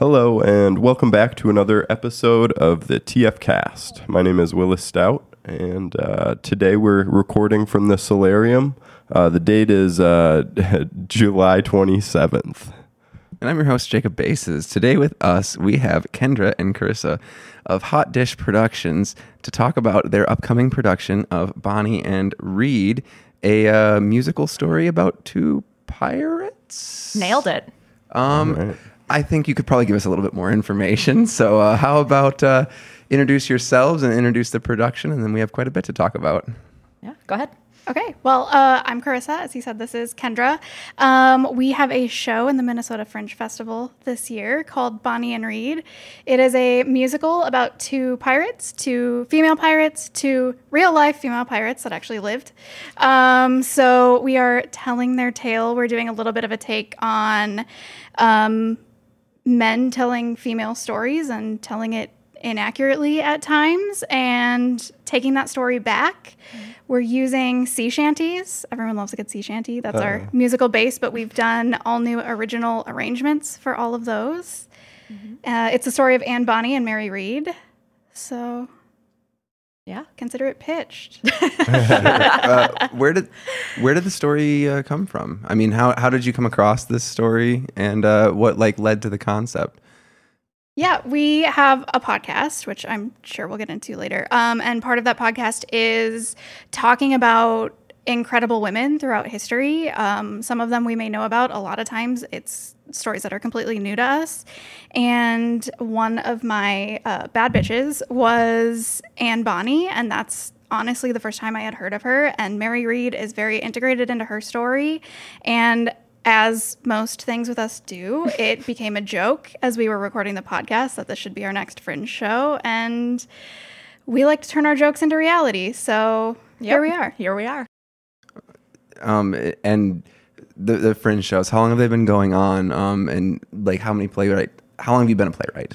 Hello, and welcome back to another episode of the TF Cast. My name is Willis Stout, and uh, today we're recording from the Solarium. Uh, the date is uh, July 27th. And I'm your host, Jacob Bases. Today with us, we have Kendra and Carissa of Haute Dish Productions to talk about their upcoming production of Bonnie and Read, a uh, musical story about two pirates. Nailed it. Um, All right. I think you could probably give us a little bit more information. So, uh, how about uh, introduce yourselves and introduce the production, and then we have quite a bit to talk about. Yeah, go ahead. Okay, well, uh, I'm Carissa. As he said, this is Kendra. Um, we have a show in the Minnesota Fringe Festival this year called Bonnie and Read. It is a musical about two pirates, two female pirates, two real life female pirates that actually lived. Um, so we are telling their tale. We're doing a little bit of a take on um, men telling female stories and telling it inaccurately at times and taking that story back. We're using sea shanties. Everyone loves a good sea shanty. That's our musical base, but we've done all new original arrangements for all of those. Uh, it's the story of Anne Bonny and Mary Read. So, yeah, consider it pitched. uh, where did where did the story uh, come from? I mean, how how did you come across this story, and uh, what like led to the concept? Yeah, we have a podcast, which I'm sure we'll get into later. Um, and part of that podcast is talking about incredible women throughout history. Um, some of them we may know about. A lot of times it's stories that are completely new to us. And one of my uh, bad bitches was Anne Bonny, and that's honestly the first time I had heard of her. And Mary Read is very integrated into her story. And as most things with us do, it became a joke as we were recording the podcast that this should be our next Fringe show. And we like to turn our jokes into reality. So here we are. Here we are. Um, and the the fringe shows. How long have they been going on? Um, and like how many playwright? How long have you been a playwright?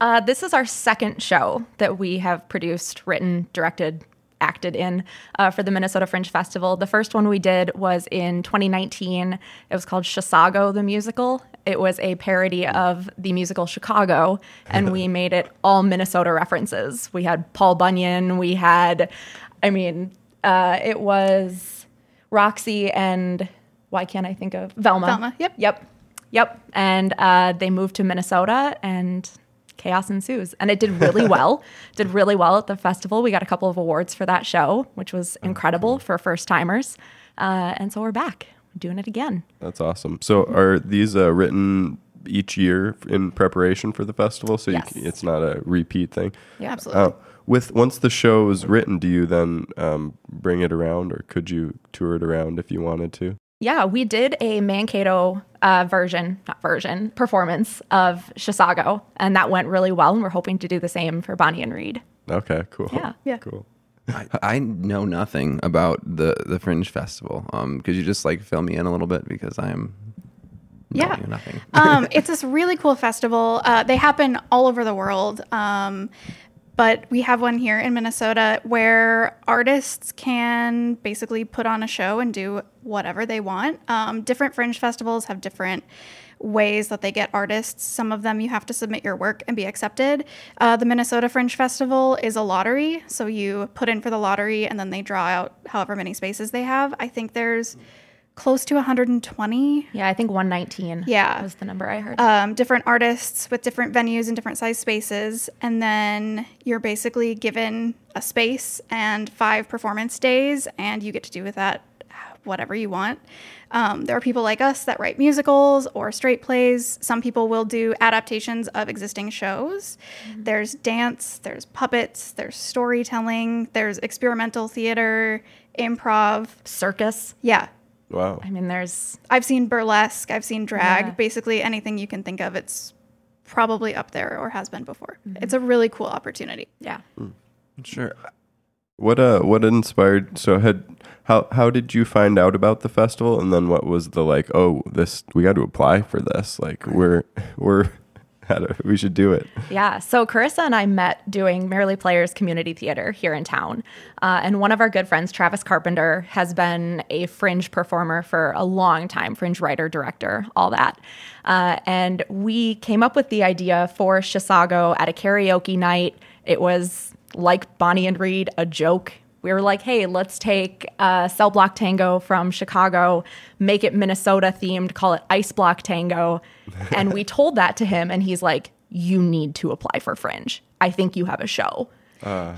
Uh, this is our second show that we have produced, written, directed, acted in uh, for the Minnesota Fringe Festival. The first one we did was in 2019. It was called Chisago the Musical. It was a parody of the musical Chicago, and we made it all Minnesota references. We had Paul Bunyan. We had, I mean, uh, it was Roxy and why can't I think of Velma? Velma, yep. Yep. Yep. And uh, they moved to Minnesota and chaos ensues. And it did really well. did really well at the festival. We got a couple of awards for that show, which was incredible for first timers. Uh, and so we're back doing it again. That's awesome. So, are these uh, written each year in preparation for the festival? So, Yes. you, it's not a repeat thing? Yeah, Absolutely. With once the show is written, do you then um, bring it around, or could you tour it around if you wanted to? Yeah, we did a Mankato uh, version, not version, performance of Chisago, and that went really well. And we're hoping to do the same for Bonnie and Read. Okay, cool. Yeah. Yeah. cool. I, I know nothing about the the fringe festival. Um, could you just like fill me in a little bit because I am Yeah. nothing. um, it's this really cool festival. Uh, they happen all over the world. Um, but we have one here in Minnesota where artists can basically put on a show and do whatever they want. Um, different fringe festivals have different ways that they get artists. Some of them you have to submit your work and be accepted. Uh, the Minnesota Fringe Festival is a lottery. So you put in for the lottery and then they draw out however many spaces they have. I think there's close to 120 Yeah, I think 119 Yeah. was the number I heard. um, different artists with different venues and different size spaces. And then you're basically given a space and five performance days, and you get to do with that whatever you want. Um, there are people like us that write musicals or straight plays. Some people will do adaptations of existing shows. There's dance, there's puppets, there's storytelling, there's experimental theater, improv. Circus. Yeah. Wow. I mean, there's I've seen burlesque, I've seen drag, Yeah. basically anything you can think of. It's probably up there or has been before. It's a really cool opportunity. yeah. Sure. What uh what inspired so had how how did you find out about the festival and then what was the like oh this we got to apply for this like we're we're We should do it. Yeah. So Carissa and I met doing Merely Players Community Theater here in town. Uh, and one of our good friends, Travis Carpenter, has been a fringe performer for a long time, fringe writer, director, all that. Uh, and we came up with the idea for Chisago at a karaoke night. It was like Bonnie and Read, a joke. We were like, hey, let's take uh, Cell Block Tango from Chicago, make it Minnesota themed, call it Ice Block Tango. and we told that to him, and he's like, you need to apply for Fringe. I think you have a show.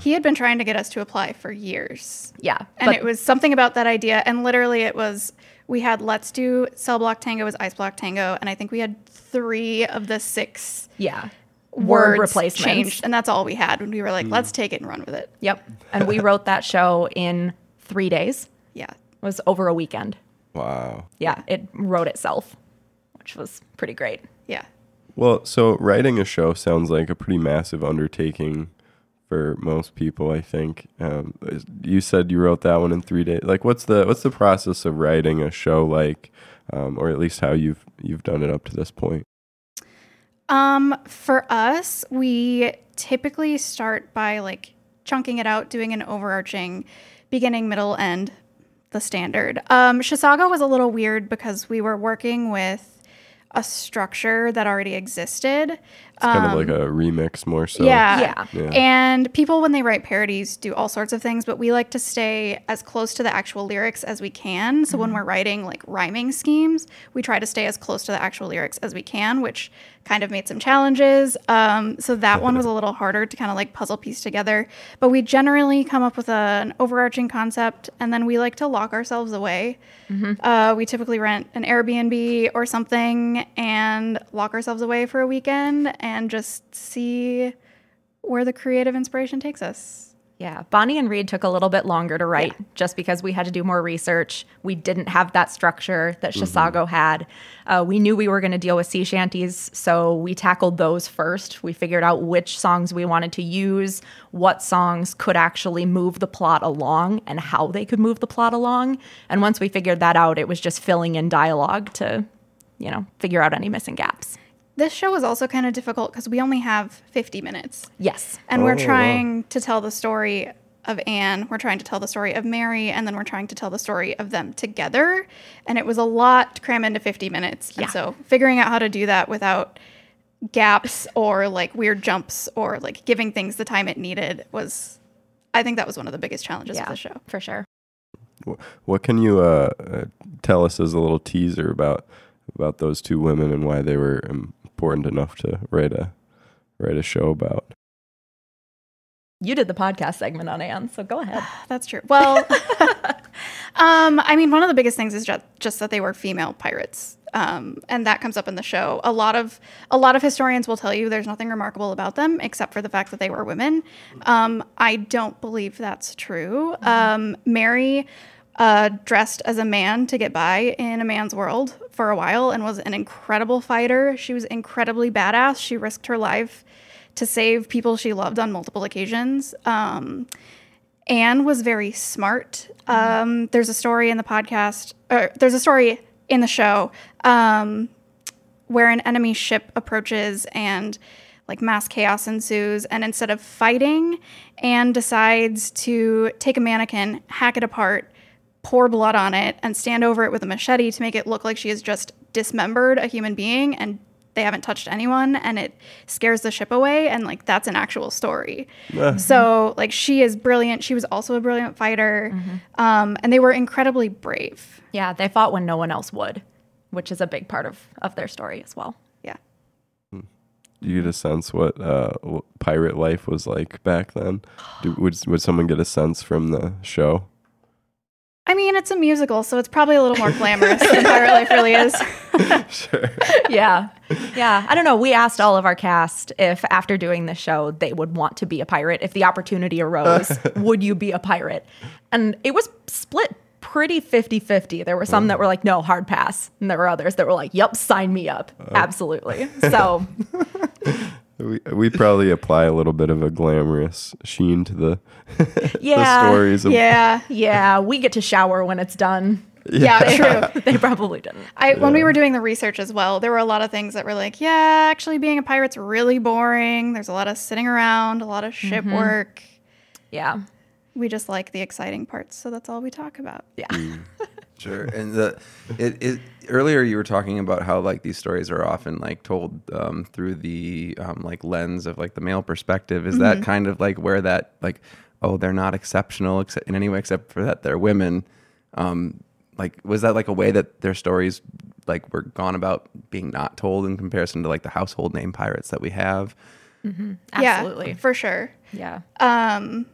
He had been trying to get us to apply for years. Yeah. And but it was something about that idea. And literally, it was we had Let's Do Cell Block Tango as Ice Block Tango. And I think we had three of the six yeah. Word Word replacements. changed. And that's all we had. And we were like, let's take it and run with it. Yep. And we wrote that show in three days. Yeah. It was over a weekend. Wow. Yeah. It wrote itself, which was pretty great. Yeah. Well, so writing a show sounds like a pretty massive undertaking for most people. I think um, you said you wrote that one in three days. Like, what's the what's the process of writing a show like, um, or at least how you've you've done it up to this point? Um, for us, we typically start by like chunking it out, doing an overarching beginning, middle, end, the standard. Um, Chisago was a little weird because we were working with a structure that already existed. It's kind of like a remix, more so. Um, Yeah. Yeah. Yeah. And people, when they write parodies, do all sorts of things, but we like to stay as close to the actual lyrics as we can. So when we're writing like rhyming schemes, we try to stay as close to the actual lyrics as we can, which kind of made some challenges. Um, so that one was a little harder to kind of like puzzle piece together. But we generally come up with a, an overarching concept and then we like to lock ourselves away. Uh, we typically rent an Airbnb or something and lock ourselves away for a weekend and just see where the creative inspiration takes us. Yeah, Bonnie and Read took a little bit longer to write just because we had to do more research. We didn't have that structure that Chisago had. Uh, we knew we were going to deal with sea shanties, so we tackled those first. We figured out which songs we wanted to use, what songs could actually move the plot along, and how they could move the plot along. And once we figured that out, it was just filling in dialogue to, you know, figure out any missing gaps. This show is also kind of difficult because we only have 50 minutes. Yes. And Oh, we're wow. trying to tell the story of Anne, we're trying to tell the story of Mary, and then we're trying to tell the story of them together. And it was a lot to cram into 50 minutes. Yeah. And so figuring out how to do that without gaps or like weird jumps or like giving things the time it needed was, I think that was one of the biggest challenges of the show. for sure. What can you uh, uh, tell us as a little teaser about about those two women and why they were important enough to write a write a show about? You did the podcast segment on Anne, so go ahead. That's true. Well, um, I mean, one of the biggest things is just, just that they were female pirates, um, and that comes up in the show. A lot of a lot of historians will tell you there's nothing remarkable about them except for the fact that they were women. Um, I don't believe that's true. Um, Mary uh, dressed as a man to get by in a man's world for a while and was an incredible fighter. She was incredibly badass. She risked her life to save people she loved on multiple occasions. Um, Anne was very smart. Um, there's a story in the podcast, or there's a story in the show um, where an enemy ship approaches and like mass chaos ensues. And instead of fighting, Anne decides to take a mannequin, hack it apart, pour blood on it, and stand over it with a machete to make it look like she has just dismembered a human being and they haven't touched anyone and it scares the ship away and like that's an actual story. So like she is brilliant. She was also a brilliant fighter. Um, and they were incredibly brave. Yeah, they fought when no one else would, which is a big part of, of their story as well. yeah. Do you get a sense what uh, what pirate life was like back then? Do, would would someone get a sense from the show? I mean it's a musical so it's probably a little more glamorous than pirate life really is Sure. yeah. Yeah. I don't know. We asked all of our cast if after doing this show they would want to be a pirate. If the opportunity arose, would you be a pirate? And it was split pretty 50 50. There were some that were like, no, hard pass. And there were others that were like, yep, sign me up. Oh. Absolutely. So, We we probably apply a little bit of a glamorous sheen to the yeah. the stories of yeah Yeah. We get to shower when it's done. Yeah, true. they probably didn't. I when we were doing the research as well, there were a lot of things that were like, yeah, actually being a pirate's really boring. There's a lot of sitting around, a lot of ship mm-hmm. work. Yeah. We just like the exciting parts, so that's all we talk about. Yeah. Mm. Sure. And the it, it earlier you were talking about how like these stories are often like told um, through the um, like lens of like the male perspective. Is that kind of like where that like oh they're not exceptional except in any way except for that they're women. Um, like was that like a way that their stories like were gone about being not told in comparison to like the household name pirates that we have? Absolutely. Yeah, for sure. Yeah. Um,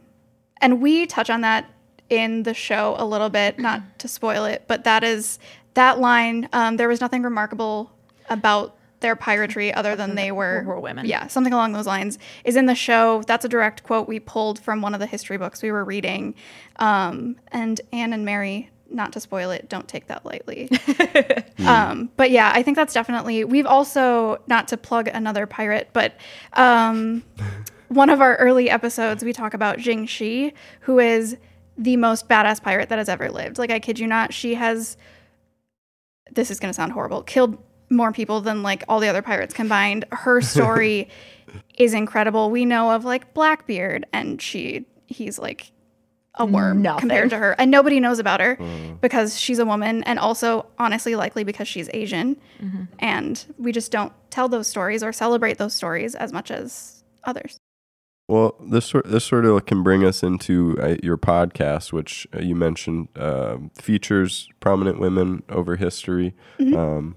and we touch on that in the show a little bit, not to spoil it, but that is that line. Um, there was nothing remarkable about their piratry other than they were, were women. Yeah, something along those lines is in the show. That's a direct quote we pulled from one of the history books we were reading. Um, and Anne and Mary, not to spoil it, don't take that lightly. um, but yeah, I think that's definitely. We've also not to plug another pirate, but um, one of our early episodes we talk about Jing Shi, who is the most badass pirate that has ever lived. Like I kid you not, she has. This is going to sound horrible. Killed more people than like all the other pirates combined. Her story is incredible. We know of like Blackbeard, and she he's like a worm Nothing. compared to her, and nobody knows about her mm. because she's a woman, and also honestly likely because she's Asian, mm-hmm. and we just don't tell those stories or celebrate those stories as much as others. Well, this sort this sort of can bring us into uh, your podcast, which uh, you mentioned um features prominent women over history. Um,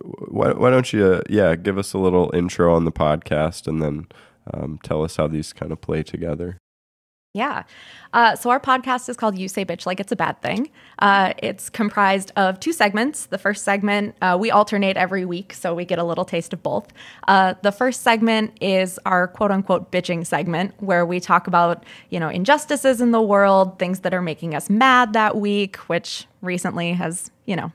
why, why don't you, uh, yeah, give us a little intro on the podcast, and then um, tell us how these kind of play together. Yeah. Uh, so our podcast is called You Say Bitch Like It's a Bad Thing. Uh, it's comprised of two segments. The first segment, uh, we alternate every week, so we get a little taste of both. Uh, the first segment is our quote unquote bitching segment, where we talk about, you know, injustices in the world, things that are making us mad that week, which recently has, you know,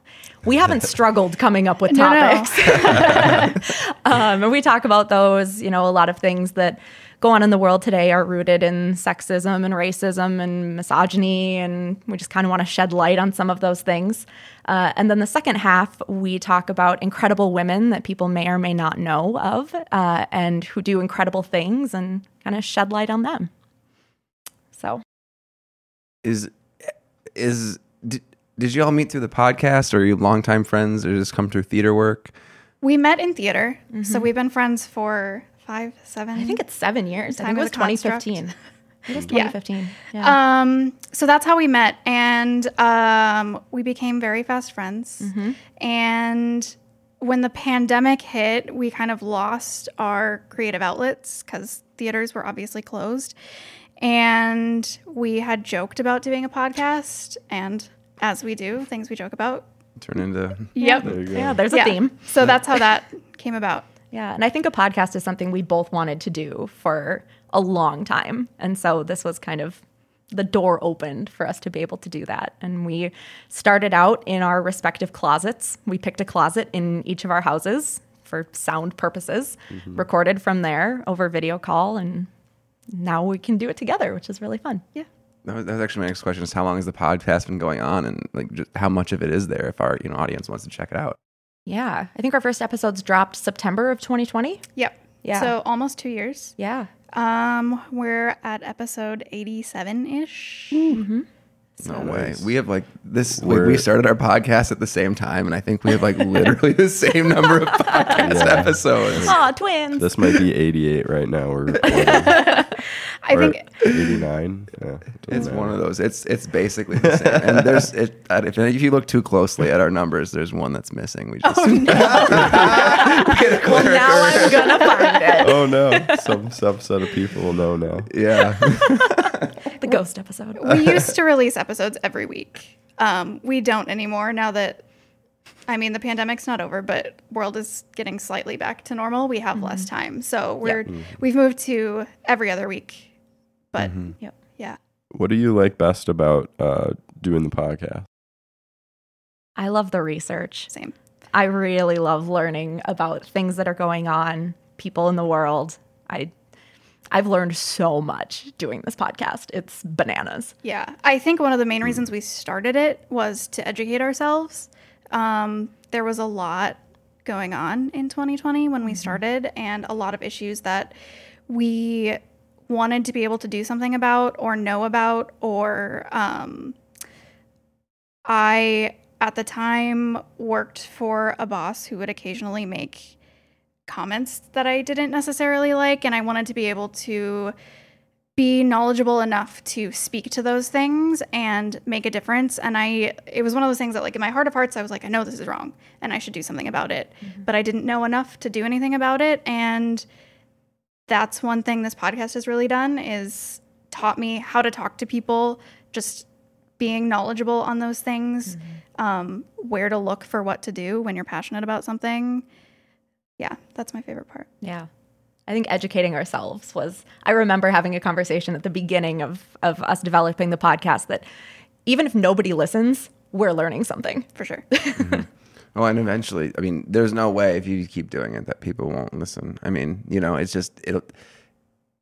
we haven't struggled coming up with No, no. topics. um, and we talk about those, you know, a lot of things that go on in the world today are rooted in sexism and racism and misogyny, and we just kind of want to shed light on some of those things. Uh, and then the second half, we talk about incredible women that people may or may not know of uh, and who do incredible things and kind of shed light on them. So, Is is did, did you all meet through the podcast or are you longtime friends or just come through theater work? We met in theater, so we've been friends for five, seven. I think it's seven years. I think it was the construct. 2015. It was Yeah. 2015. Yeah. Um, so that's how we met, and um, we became very fast friends. And when the pandemic hit, we kind of lost our creative outlets because theaters were obviously closed. And we had joked about doing a podcast, and as we do, things we joke about. Turn into Yep. There you go. yeah, there's a Yeah. theme. So that's how that came about. Yeah, and I think a podcast is something we both wanted to do for a long time. And so this was kind of the door opened for us to be able to do that. And we started out in our respective closets. We picked a closet in each of our houses for sound purposes, mm-hmm. recorded from there over video call, and now we can do it together, which is really fun. Yeah. That was, that was actually my next question: is how long has the podcast been going on, and like just how much of it is there if our you know audience wants to check it out? Yeah, I think our first episodes dropped September of 2020. Yep. Yeah. So almost two years. Yeah. Um, we're at episode eighty-seven ish. No way. We have like this. Like, We're- started our podcast at the same time, and I think we have like literally the same number of podcast Yeah. episodes. Aw, twins. This might be 88 right now. We're recording. I Or think 89. Yeah, It's matter. one of those. It's it's basically the same. And there's it, if, if you look too closely at our numbers, there's one that's missing. We just well, now I'm going to find it. Oh no! Some subset of people will know now. yeah. The ghost episode. we used to release episodes every week. Um, we don't anymore now that I mean the pandemic's not over, but world is getting slightly back to normal. We have less time, so we're we've moved to every other week. But Yep. yeah, What do you like best about uh, doing the podcast? I love the research. same. I really love learning about things that are going on, people in the world. I I've learned so much doing this podcast. It's bananas. Yeah. I think one of the main reasons we started it was to educate ourselves. Um, there was a lot going on in 2020 when we started, and a lot of issues that we wanted to be able to do something about or know about or um, I, at the time, worked for a boss who would occasionally make comments that I didn't necessarily like, and I wanted to be able to be knowledgeable enough to speak to those things and make a difference. And I, it was one of those things that, like, in my heart of hearts, I was like, I know this is wrong and I should do something about it. But I didn't know enough to do anything about it. And that's one thing this podcast has really done is taught me how to talk to people, just being knowledgeable on those things, um, where to look for what to do when you're passionate about something. Yeah, that's my favorite part. Yeah. I think educating ourselves was, I remember having a conversation at the beginning of, of us developing the podcast that even if nobody listens, we're learning something. For sure. Oh, and eventually, I mean, there's no way if you keep doing it that people won't listen. I mean, you know, it's just it.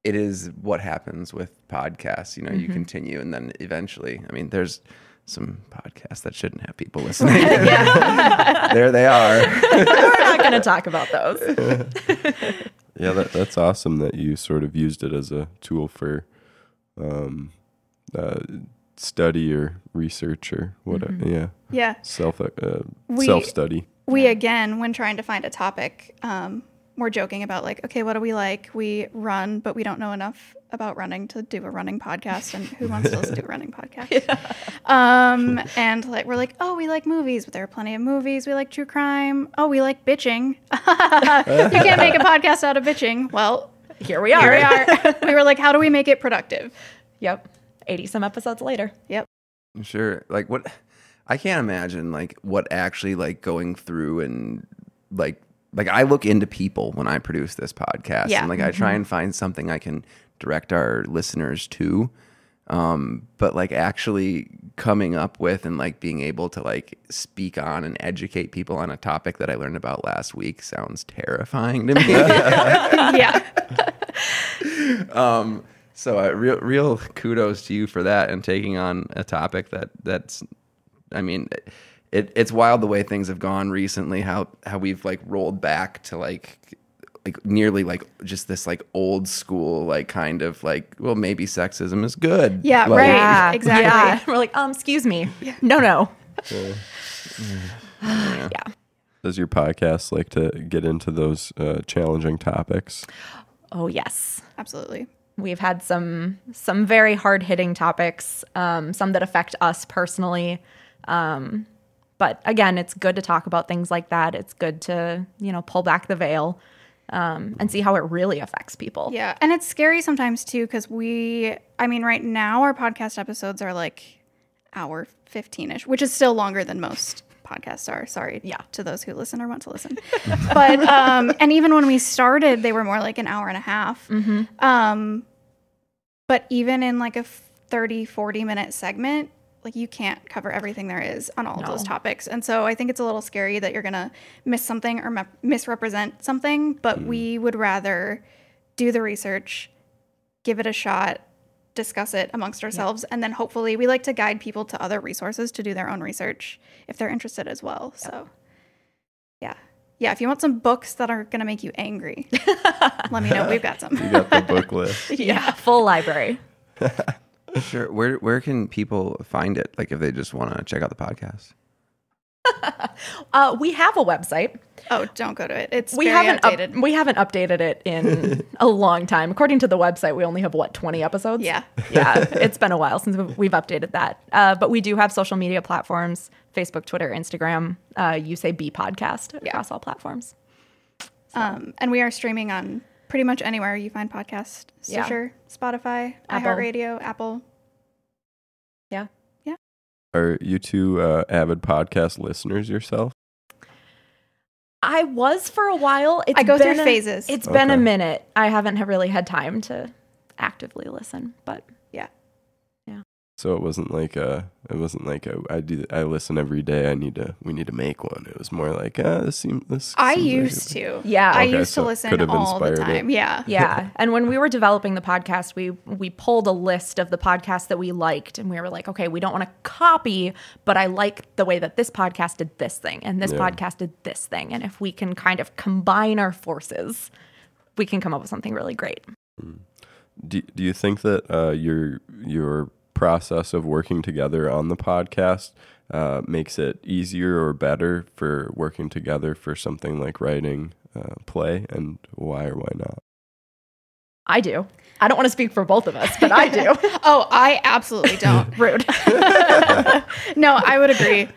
It is what happens with podcasts. You know, you continue, and then eventually, I mean, there's some podcasts that shouldn't have people listening. there they are. we're not going to talk about those. Yeah, that, that's awesome that you sort of used it as a tool for um, uh, study or research or whatever. Yeah, yeah. self uh, self study. We, again, when trying to find a topic, um, we're joking about, like, okay, what do we like? We run, but we don't know enough about running to do a running podcast. And who wants to listen to a running podcast? Um, and like, we're like, oh, we like movies, but there are plenty of movies. We like true crime. Oh, we like bitching. you can't make a podcast out of bitching. Well, Here we are. here we are. we were like, how do we make it productive? Yep. 80 some episodes later. Yep. Sure. Like what I can't imagine like what actually like going through and like like I look into people when I produce this podcast. Yeah. And like I try and find something I can direct our listeners to. Um, but like actually coming up with and like being able to like speak on and educate people on a topic that I learned about last week sounds terrifying to me. yeah. um, so uh, real, real kudos to you for that and taking on a topic that that's, I mean, it, it's wild the way things have gone recently. How how we've like rolled back to like like nearly like just this like old school like kind of like well maybe sexism is good. Yeah, Like, right. Yeah, exactly. Yeah. We're like, um, excuse me. No, no. Yeah. Does your podcast like to get into those uh, challenging topics? Oh, yes. Absolutely. We've had some some very hard hitting topics, um, some that affect us personally. Um, but again, it's good to talk about things like that. It's good to you know pull back the veil um, and see how it really affects people. Yeah, and it's scary sometimes too because we, I mean, right now our podcast episodes are like hour fifteen ish, which is still longer than most podcasts are. Sorry, Yeah. to those who listen or want to listen, but um, and even when we started, they were more like an hour and a half. Um, but even in like a 30, 40 minute segment. Like you can't cover everything there is on all of those topics, and so I think it's a little scary that you're gonna miss something or misrepresent something. But hmm. we would rather do the research, give it a shot, discuss it amongst ourselves, and then hopefully we like to guide people to other resources to do their own research if they're interested as well. So, yeah. Yeah, if you want some books that are going to make you angry, let me know. We've got some. You got the book list. Yeah, full library. Sure. Where where can people find it? Like if they just want to check out the podcast. Uh, we have a website. Oh, don't go to it. It's We very haven't up- we haven't updated it in a long time. According to the website, we only have what twenty episodes. Yeah. yeah. It's been a while since we've- we've updated that. Uh, but we do have social media platforms: Facebook, Twitter, Instagram. Uh, you say B podcast across all platforms. um, and we are streaming on pretty much anywhere you find podcasts Yeah. Stitcher, Spotify, Apple. iHeartRadio, Apple. Yeah. Are you two uh, avid podcast listeners yourself? I was for a while. It's I go through a- phases. It's been a minute. I haven't ha- really had time to actively listen, but Yeah. So it wasn't like a, it wasn't like a, I do, I listen every day. I need to, we need to make one. It was more like, ah, this seems, this. I seems used a- to. Yeah. I used so to listen all the inspired it. time. Yeah. Yeah. and when we were developing the podcast, we we pulled a list of the podcasts that we liked and we were like, okay, we don't want to copy, but I like the way that this podcast did this thing and this Yeah. podcast did this thing. And if we can kind of combine our forces, we can come up with something really great. Do, do you think that uh, your your process of working together on the podcast uh, makes it easier or better for working together for something like writing uh, play, and why or why not? I do. I don't want to speak for both of us, but I do. Oh, I absolutely don't. Rude. no, I would agree.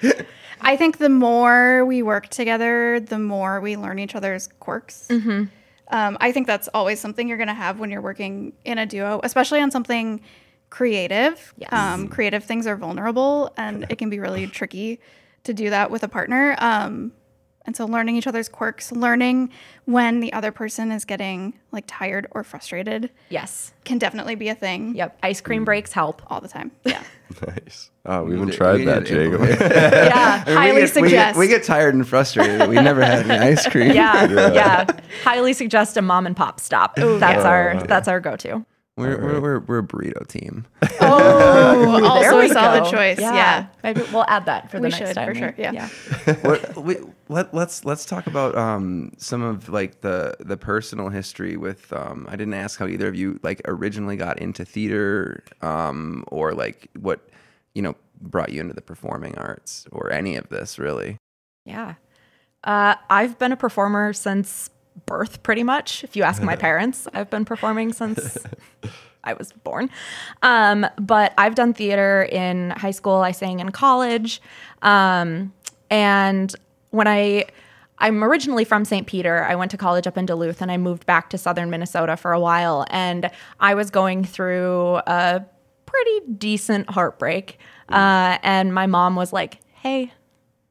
I think the more we work together, the more we learn each other's quirks. Mm-hmm. Um, I think that's always something you're going to have when you're working in a duo, especially on something creative. Yes. Um, creative things are vulnerable, and it can be really tricky to do that with a partner. Um, and so, learning each other's quirks, learning when the other person is getting like tired or frustrated, yes. can definitely be a thing. Yep. Ice cream breaks help. all the time. Yeah. Nice. Oh, we We haven't tried we that, need Jacob. Yeah. I mean, Highly we get, we get- suggest. We get, tired and frustrated. We never had any ice cream. Yeah, yeah. Highly suggest a mom and pop stop. that's yeah. our that's our go-to. We're, we're, we're, we're a burrito team. Oh, also There we a solid go. choice. Yeah. Maybe we'll add that for the We next should, time. for we- sure, yeah. what, we, let, let's let's talk about um, some of like the the personal history with um, I didn't ask how either of you like originally got into theater um, or like what you know brought you into the performing arts or any of this really. Yeah. Uh, I've been a performer since birth, pretty much. If you ask my parents, I've been performing since I was born. Um, but I've done theater in high school. I sang in college. Um, and when I I'm originally from St. Peter. I went to college up in Duluth and I moved back to southern Minnesota for a while. And I was going through a pretty decent heartbreak. Uh, and my mom was like, hey,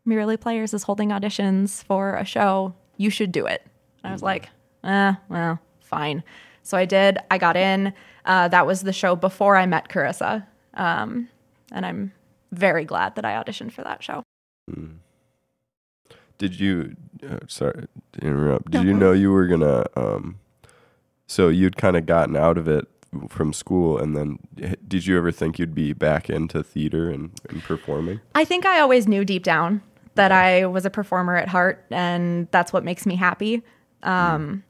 Merely Players is holding auditions for a show. You should do it. And I was like, eh, well, fine. So I did. I got in. Uh, that was the show before I met Carissa. Um, and I'm very glad that I auditioned for that show. Did you? Uh, sorry to interrupt. Did you know you were gonna? Um, so you'd kind of gotten out of it from school, and then did you ever think you'd be back into theater and, and performing? I think I always knew deep down that I was a performer at heart, and that's what makes me happy. Um,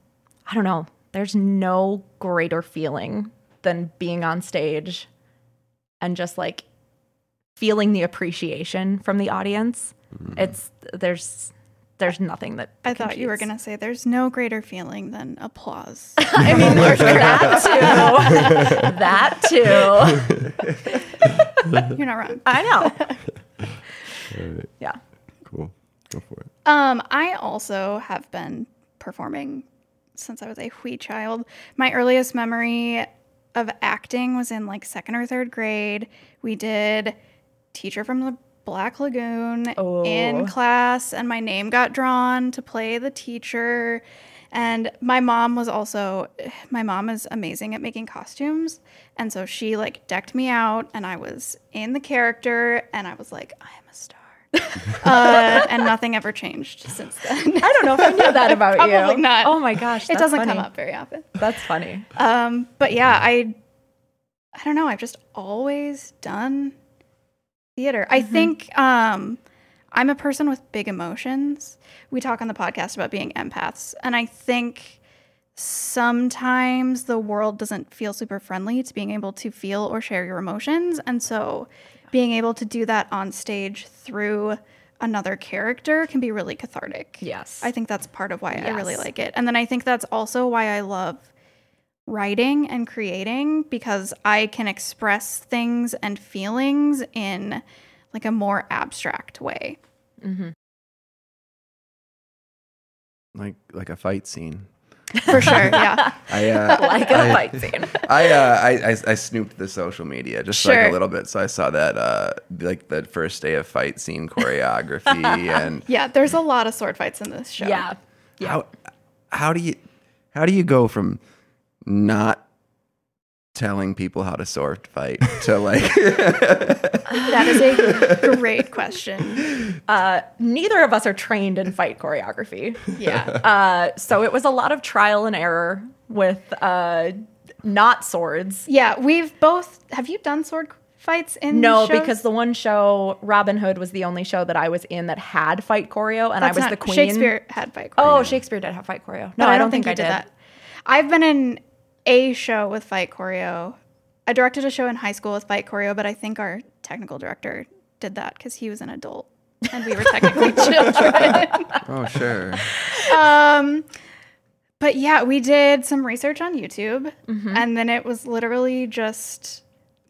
I don't know. There's no greater feeling than being on stage and just like feeling the appreciation from the audience. It's there's there's nothing that I thought you were going to say there's no greater feeling than applause. I mean, there's that too. that too. You're not wrong. I know. Alright, Yeah. cool. Go for it. Um, I also have been performing since I was a wee child. My earliest memory of acting was in like second or third grade. We did Teacher from the Black Lagoon Oh. in class, and my name got drawn to play the teacher. And my mom was also, my mom is amazing at making costumes. And so she like decked me out, and I was in the character, and I was like, I am a star. uh, and nothing ever changed since then. I don't know if I knew that about you. Probably not. Oh my gosh. it doesn't funny. come up very often. That's funny. Um, but yeah, I I don't know, I've just always done theater. I think um I'm a person with big emotions. We talk on the podcast about being empaths, and I think sometimes the world doesn't feel super friendly to being able to feel or share your emotions, and so being able to do that on stage through another character can be really cathartic. Yes. I think that's part of why I really like it. And then I think that's also why I love writing and creating because I can express things and feelings in like a more abstract way. Mhm. Like like a fight scene. For sure. Yeah. I uh, like a I- fight scene. I, uh, I, I I snooped the social media just like a little bit, so I saw that uh, like the first day of fight scene choreography and Yeah. There's a lot of sword fights in this show. Yeah. Yeah. how how do you how do you go from not telling people how to sword fight to like That is a great question. Neither of us are trained in fight choreography. Yeah. Uh, so it was a lot of trial and error with uh, not swords. Yeah, we've both. Have you done sword fights in No, shows? because the one show, Robin Hood, was the only show that I was in that had fight choreo, and That's I was not- the queen. Shakespeare had fight. Choreo oh. Shakespeare did have fight choreo. No, But I, don't think, you I did. that. I've been in a show with fight choreo. I directed a show in high school with fight choreo, but I think our technical director did that because he was an adult and we were technically children. oh sure um, but yeah, we did some research on YouTube, and then it was literally just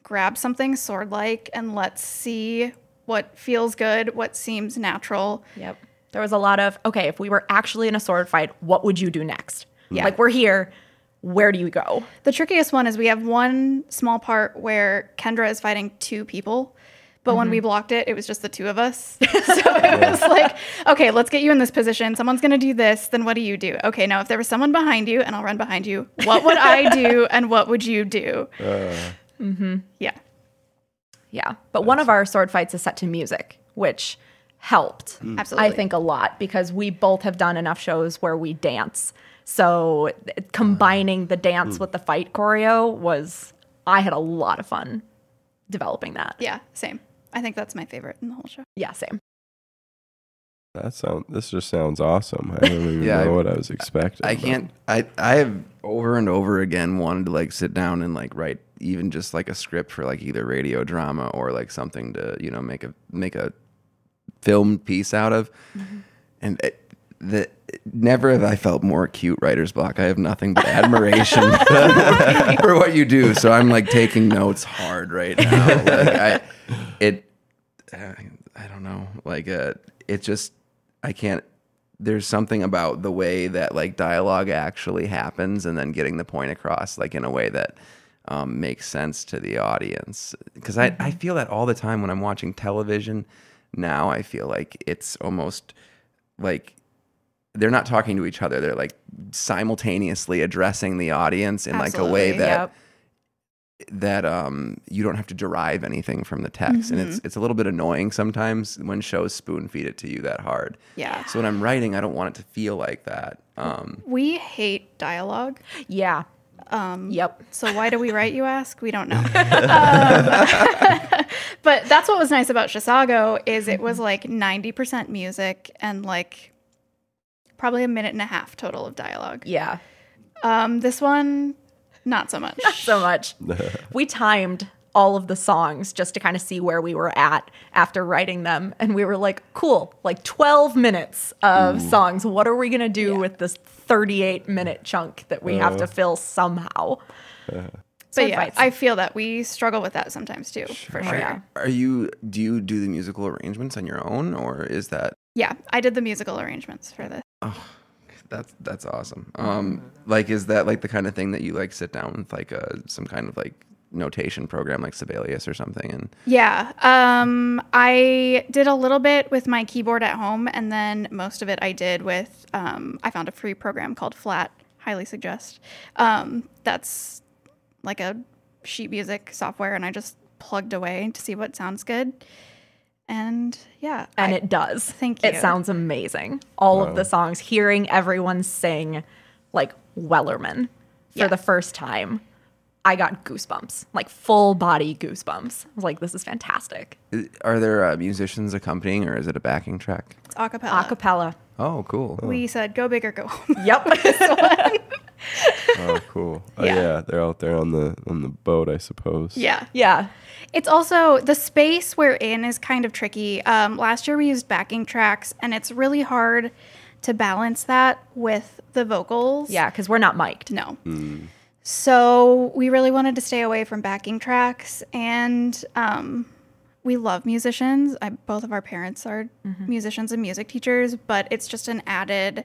grab something sword like and let's see what feels good, what seems natural. Yep. There was a lot of okay. If we were actually in a sword fight, what would you do next? Yeah. Like we're here. Where do you go? The trickiest one is we have one small part where Kendra is fighting two people. But when we mm-hmm. blocked it, it was just the two of us. so it was like, okay, let's get you in this position. Someone's going to do this. Then what do you do? Okay, now if there was someone behind you and I'll run behind you, what would I do and what would you do? Uh. Mm-hmm. Yeah. Yeah. But one of our sword fights is set to music, which helped. Mm. Absolutely. I think a lot because we both have done enough shows where we dance. So combining the dance with the fight choreo was I had a lot of fun developing that. Yeah, same. I think that's my favorite in the whole show. Yeah, same. That sound. This just sounds awesome. I don't even Yeah, know I- what I was expecting. I but- can't. I I have over and over again wanted to like sit down and like write even just like a script for like either radio drama or like something to you know make a make a film piece out of, mm-hmm. and it, the never have I felt more acute writer's block. I have nothing but admiration for what you do. So I'm like taking notes hard right now. Like I, it, uh, I don't know. Like uh, it just I can't there's something about the way that like dialogue actually happens and then getting the point across like in a way that um, makes sense to the audience because I, I feel that all the time when i'm watching television now i feel like it's almost like they're not talking to each other they're like simultaneously addressing the audience in like a way that Yep. that um you don't have to derive anything from the text and it's it's a little bit annoying sometimes when shows spoon feed it to you that hard Yeah. so when I'm writing, I don't want it to feel like that. Um, We hate dialogue. Yeah. Um, yep. So why do we write, you ask? We don't know. Um, but that's what was nice about Chisago is it was like 90% music and like probably a minute and a half total of dialogue. Yeah. Um, this one, not so much. Not so much. we timed all of the songs just to kind of see where we were at after writing them. And we were like, cool, like 12 minutes of songs. What are we going to do with this 38 minute chunk that we have to fill somehow? but Sword yeah, fights. I feel that we struggle with that sometimes too, for sure. yeah. are you? Do you do the musical arrangements on your own, or is that Yeah, I did the musical arrangements for this. Oh, that's that's awesome? Um, like, is that like the kind of thing that you like sit down with like a some kind of like notation program like Sibelius or something, and Yeah. Um, I did a little bit with my keyboard at home, and then most of it I did with. Um, I found a free program called Flat. Highly suggest. Um, that's like a sheet music software, and I just plugged away to see what sounds good. And yeah, And I- it does. Thank you. It sounds amazing. All of the songs, hearing everyone sing like Wellerman for Yeah. the first time, I got goosebumps, like full body goosebumps. I was like, this is fantastic. i- are there uh, musicians accompanying, or is it a backing track? it's acapella. Acapella. Oh, cool. we said go big or go home. Yep. Oh, cool. Oh, Yeah. yeah, they're out there on the on the boat, I suppose. yeah. yeah. It's also the space we're in is kind of tricky. Um, last year we used backing tracks, and it's really hard to balance that with the vocals. Yeah, because we're not mic'd. No. So we really wanted to stay away from backing tracks, and um, we love musicians. I, both of our parents are musicians and music teachers, but it's just an added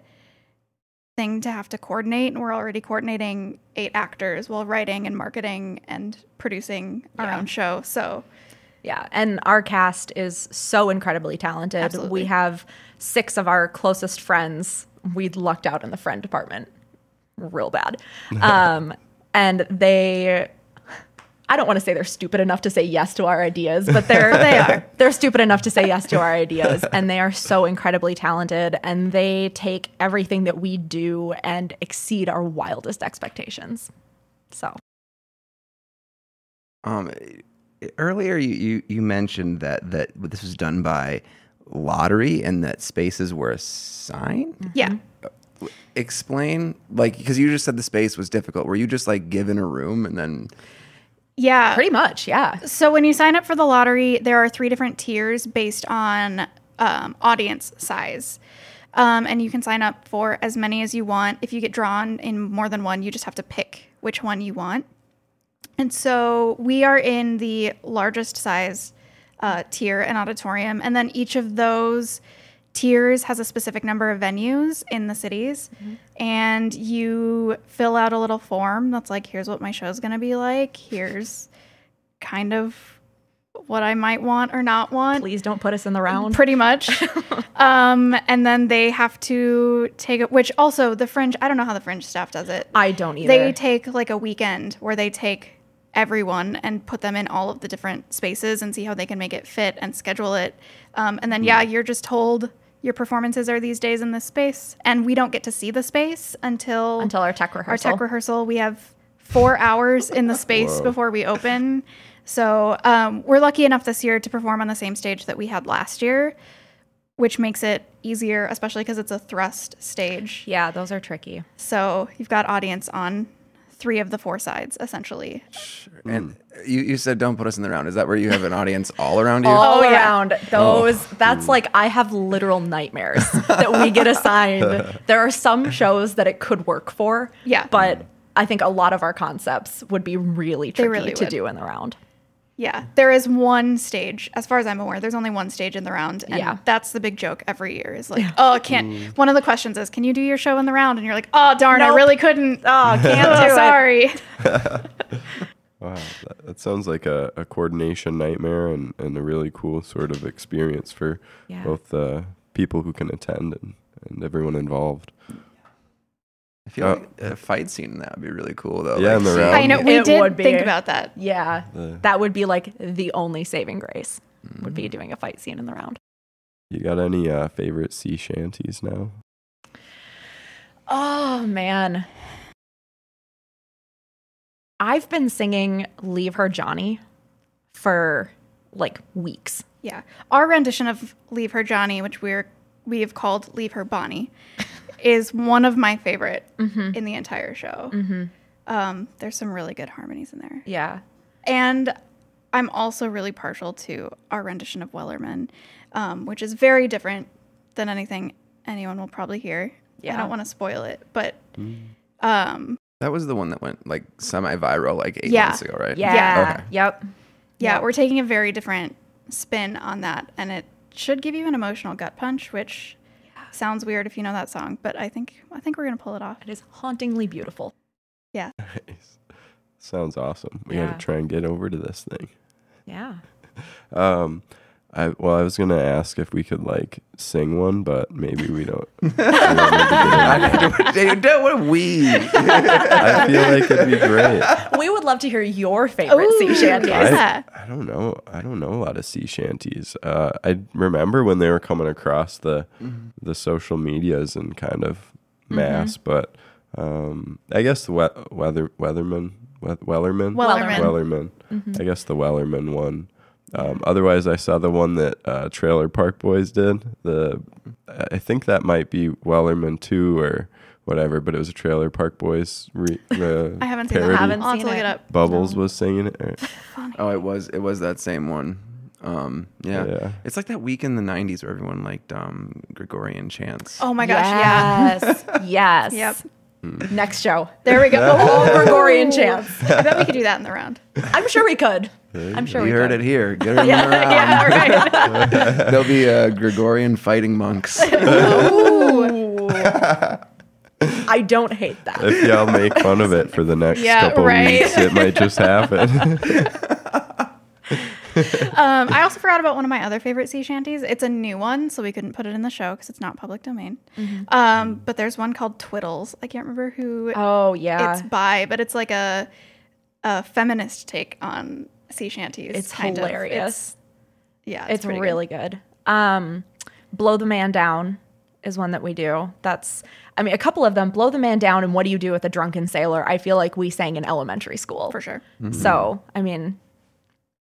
thing to have to coordinate. And we're already coordinating eight actors while writing and marketing and producing our Yeah. own show. So Yeah, and our cast is so incredibly talented. Absolutely. We have six of our closest friends. We lucked out in the friend department real bad. Um, and they I don't want to say they're stupid enough to say yes to our ideas, but they're They are. They're stupid enough to say yes to our ideas, and they are so incredibly talented, and they take everything that we do and exceed our wildest expectations. So Um, earlier you, you you mentioned that that this was done by lottery and that spaces were assigned. Yeah. Explain, like, because you just said the space was difficult. Were you just like given a room and then? Yeah. pretty much, yeah. So when you sign up for the lottery, there are three different tiers based on um, audience size. Um, and you can sign up for as many as you want. If you get drawn in more than one, you just have to pick which one you want. And so we are in the largest size uh, tier and auditorium. And then each of those tiers has a specific number of venues in the cities. And you fill out a little form that's like, here's what my show's going to be like. Here's kind of what I might want or not want. Please don't put us in the round. Pretty much. um, and then they have to take it, which also the Fringe, I don't know how the Fringe staff does it. I don't either. They take like a weekend where they take everyone and put them in all of the different spaces and see how they can make it fit and schedule it. Um, and then, yeah, you're just told your performances are these days in this space. And we don't get to see the space until, until our tech rehearsal. our tech rehearsal. We have four hours in the space before we open. So um, we're lucky enough this year to perform on the same stage that we had last year, which makes it easier, especially because it's a thrust stage. yeah, those are tricky. So you've got audience on three of the four sides, essentially. And you, you said don't put us in the round. Is that where you have an audience all around you? all Oh, yeah. around oh, those that's like i have literal nightmares that we get assigned there are some shows that it could work for Yeah. but i think a lot of our concepts would be really tricky really to would. do in the round Yeah, there is one stage, as far as I'm aware, there's only one stage in the round. And Yeah. that's the big joke every year is like, oh, I can't. Mm. One of the questions is, can you do your show in the round? And you're like, oh, darn, I really couldn't. oh can't Oh, do it sorry. Wow, that, that sounds like a, a coordination nightmare and, and a really cool sort of experience for Yeah. both the people who can attend and, and everyone involved. I feel like a fight scene in that would be really cool though. Yeah, like in the round. I know. We It did would be. think about that. yeah The- that would be like the only saving grace would be doing a fight scene in the round You got any uh, favorite sea shanties now? oh man i've been singing leave her johnny for like weeks Yeah. Our rendition of Leave Her Johnny, which we're we have called Leave Her Bonnie, is one of my favorite in the entire show. Um, there's some really good harmonies in there. yeah And I'm also really partial to our rendition of Wellerman, um, which is very different than anything anyone will probably hear. Yeah. I don't want to spoil it, but um, That was the one that went like semi-viral like eight Yeah. months ago, right? yeah, Yeah. Okay. yep yeah, Yep. we're taking a very different spin on that, and it should give you an emotional gut punch, which sounds weird if you know that song, but I think I think we're gonna pull it off. It is hauntingly beautiful. Yeah. Nice. Sounds awesome. We Yeah. got to try and get over to this thing. Yeah. Um, I well, I was gonna ask if we could like sing one, but maybe we don't. we don't need to get into it. what a we. I feel like it'd be great. We would love to hear your favorite sea Ooh, shanties. I, I don't know. I don't know a lot of sea shanties. Uh, I remember when they were coming across the the social medias and kind of mass, but um, I guess the we- weather weatherman we- Wellerman Wellerman. Wellerman. I guess the Wellerman one. Um, otherwise, I saw the one that uh, Trailer Park Boys did. The I think that might be Wellerman two or whatever, but it was a Trailer Park Boys. Re- uh, I haven't seen parody. that. Haven't I'll have to look it. it up. Bubbles was singing it. oh, it was it was that same one. Um, yeah. Yeah. It's like that week in the '90s where everyone liked um, Gregorian chants. Oh my gosh, yeah. Yes. yes. Yep. Next show. There we go. All Gregorian chants. I bet we could do that in the round. I'm sure we could. I'm sure you we heard could. it here. Get her Yeah, the round. yeah, right. There'll be uh, Gregorian fighting monks. Ooh. I don't hate that. if y'all make fun of it for the next Yeah, couple right. weeks, it might just happen. Um, I also forgot about one of my other favorite sea shanties. It's a new one, so we couldn't put it in the show because it's not public domain. Um, but there's one called Twiddles. I can't remember who Oh yeah. it's by, but it's like a a feminist take on sea shanties. It's kind of. hilarious. It's- yeah, It's, pretty good. really good. Um, Blow the Man Down is one that we do. That's, I mean, a couple of them. Blow the Man Down and What Do You Do with a Drunken Sailor? I feel like we sang in elementary school. for sure. So, I mean,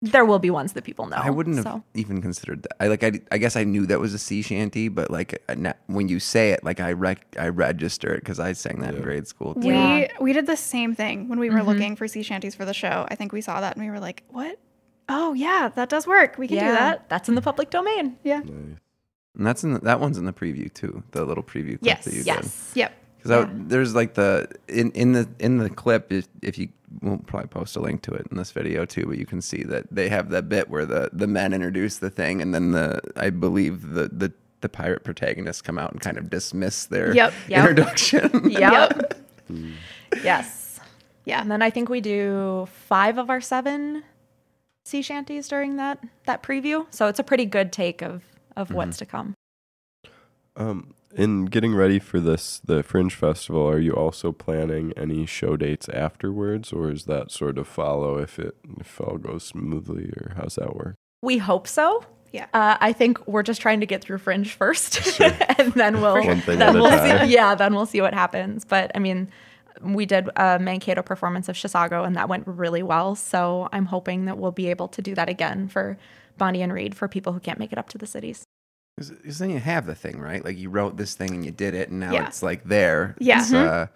there will be ones that people know. I wouldn't have so. even considered that. I like. I, I guess I knew that was a sea shanty, but like uh, when you say it, like I rec- I register it because I sang that in grade school. Too. We we did the same thing when we were looking for sea shanties for the show. I think we saw that and we were like, "What? Oh yeah, that does work. We can yeah, do that." That's in the public domain. Yeah. And that's in the, that one's in the preview too. The little preview clip Yes. that you did. Yes. Yep. Because there's like the in in the in the clip if, if you we'll probably post a link to it in this video too, but you can see that they have that bit where the the men introduce the thing, and then the I believe the the the pirate protagonists come out and kind of dismiss their Yep. Yep. introduction. Yep. yes. Yeah. And then I think we do five of our seven sea shanties during that that preview. So it's a pretty good take of of what's to come. Um, in getting ready for this, the Fringe Festival, are you also planning any show dates afterwards, or is that sort of follow if it if all goes smoothly, or how's that work? We hope so. Yeah. Uh, I think we're just trying to get through Fringe first, and then we'll One then we'll see. Yeah, then we'll see what happens. But I mean, we did a Mankato performance of Chisago, and that went really well. So I'm hoping that we'll be able to do that again for Bonnie and Read for people who can't make it up to the cities. Because then you have the thing, right? Like you wrote this thing and you did it, and now Yeah. it's like there. Yeah. It's, uh,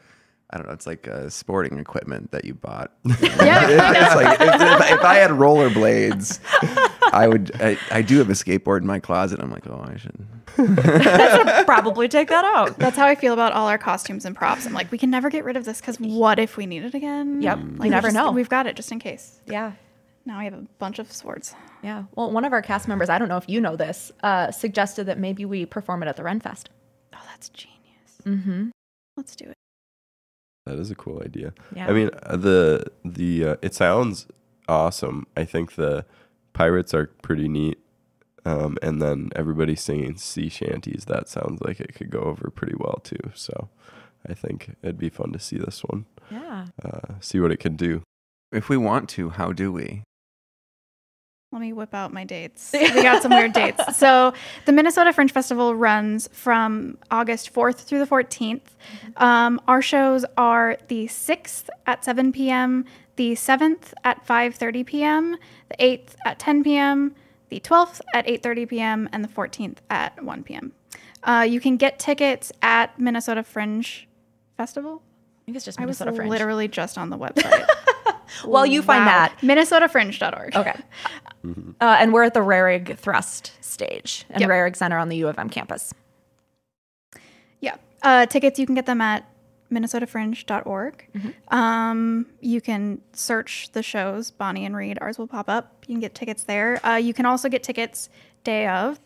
I don't know. It's like uh, sporting equipment that you bought. Yeah. it's like if, if, if I had rollerblades, I would. I, I do have a skateboard in my closet. I'm like, oh, I should. Probably take that out. That's how I feel about all our costumes and props. I'm like, we can never get rid of this because what if we need it again? Yep. Like, You we never just- know. We've got it just in case. Yeah. Now we have a bunch of swords. Yeah. Well, one of our cast members, I don't know if you know this, uh, suggested that maybe we perform it at the Renfest. Oh, that's genius. Mm-hmm. Let's do it. That is a cool idea. Yeah. I mean, uh, the the uh, it sounds awesome. I think the pirates are pretty neat, um, and then everybody singing sea shanties. That sounds like it could go over pretty well too. So, I think it'd be fun to see this one. Yeah. Uh, see what it can do. If we want to, how do we? Let me whip out my dates. We got some weird dates. So, the Minnesota Fringe Festival runs from August 4th through the 14th. Um, our shows are the 6th at 7 p.m., the 7th at 5:30 p.m., the 8th at 10 p.m., the 12th at 8:30 p.m., and the 14th at 1 p.m. Uh, you can get tickets at Minnesota Fringe Festival. I think it's just I was Minnesota Fringe. literally just on the website. Well, you find Wow. that. MinnesotaFringe.org. Okay. Uh, and we're at the Rarig Thrust stage and Yep. Rarig Center on the U of M campus. Yeah. Uh, tickets, you can get them at minnesotafringe.org. Um, you can search the shows, Bonnie and Read. Ours will pop up. You can get tickets there. Uh, you can also get tickets day of.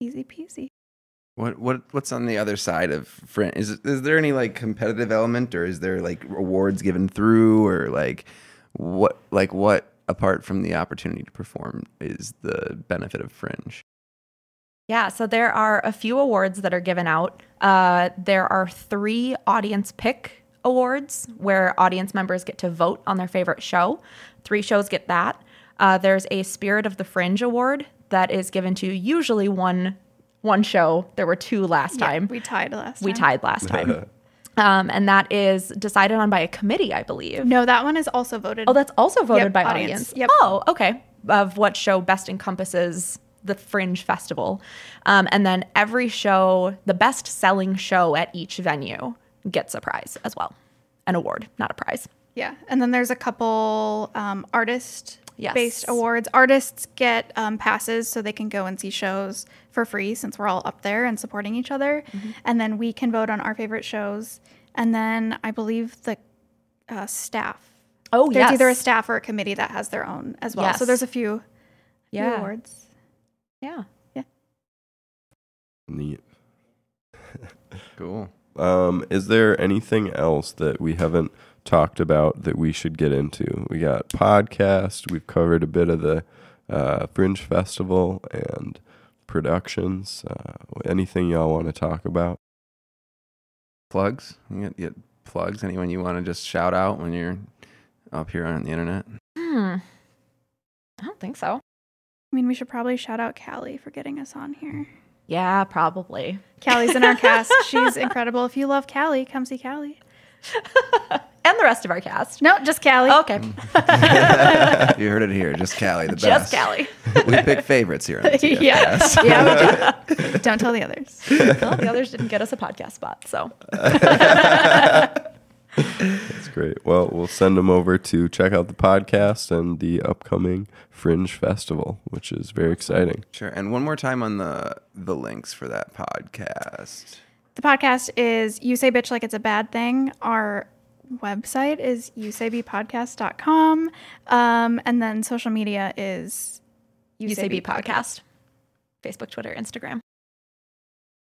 Easy peasy. What what what's on the other side of Fringe? Is is there any like competitive element, or is there like awards given through, or like what like what apart from the opportunity to perform is the benefit of Fringe? Yeah, so there are a few awards that are given out. Uh, there are three audience pick awards where audience members get to vote on their favorite show. Three shows get that. Uh, there's a Spirit of the Fringe award that is given to usually one one show. There were two last Yeah, time. we tied last time. we time. tied last time. Um, and that is decided on by a committee, I believe. No, that one is also voted. Oh, that's also voted Yep, by audience. audience. Yep. Oh, okay. Of what show best encompasses the Fringe Festival. Um, and then every show, the best selling show at each venue gets a prize as well. An award, not a prize. Yeah, and then there's a couple um, artist Yes. based awards. Artists get um, passes so they can go and see shows for free since we're all up there and supporting each other. Mm-hmm. And then we can vote on our favorite shows. And then I believe the uh, staff. Oh, There's yes. either a staff or a committee that has their own as well. So there's a few, few Yeah. awards. Yeah. Neat. Cool. Um, is there anything else that we haven't talked about that we should get into? We got podcast. We've covered a bit of the uh, Fringe Festival and productions. Uh, anything y'all want to talk about? Plugs. You get, you get plugs? Anyone you want to just shout out when you're up here on the internet? Hmm. I don't think so. I mean, we should probably shout out Callie for getting us on here. Yeah, probably. Callie's in our cast. She's incredible. If you love Callie, come see Callie. and the rest of our cast. No, just Callie. Oh, okay. you heard it here. Just Callie, the Just best. Callie. we pick favorites here. On the TF yeah. yeah, we do. Don't tell the others. well, the others didn't get us a podcast spot, so That's great. Well, we'll send them over to check out the podcast and the upcoming Fringe Festival, which is very exciting. Sure. And one more time on the the links for that podcast. The podcast is You Say Bitch Like It's a Bad Thing. Our website is yousaybpodcast.com. Um, and then social media is UCB podcast. Facebook, Twitter, Instagram.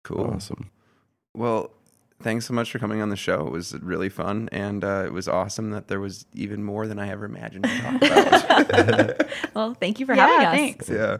Cool. Awesome. Well, thanks so much for coming on the show. It was really fun, and uh, it was awesome that there was even more than I ever imagined to talk about. Well, thank you for Yeah, having us. thanks. yeah.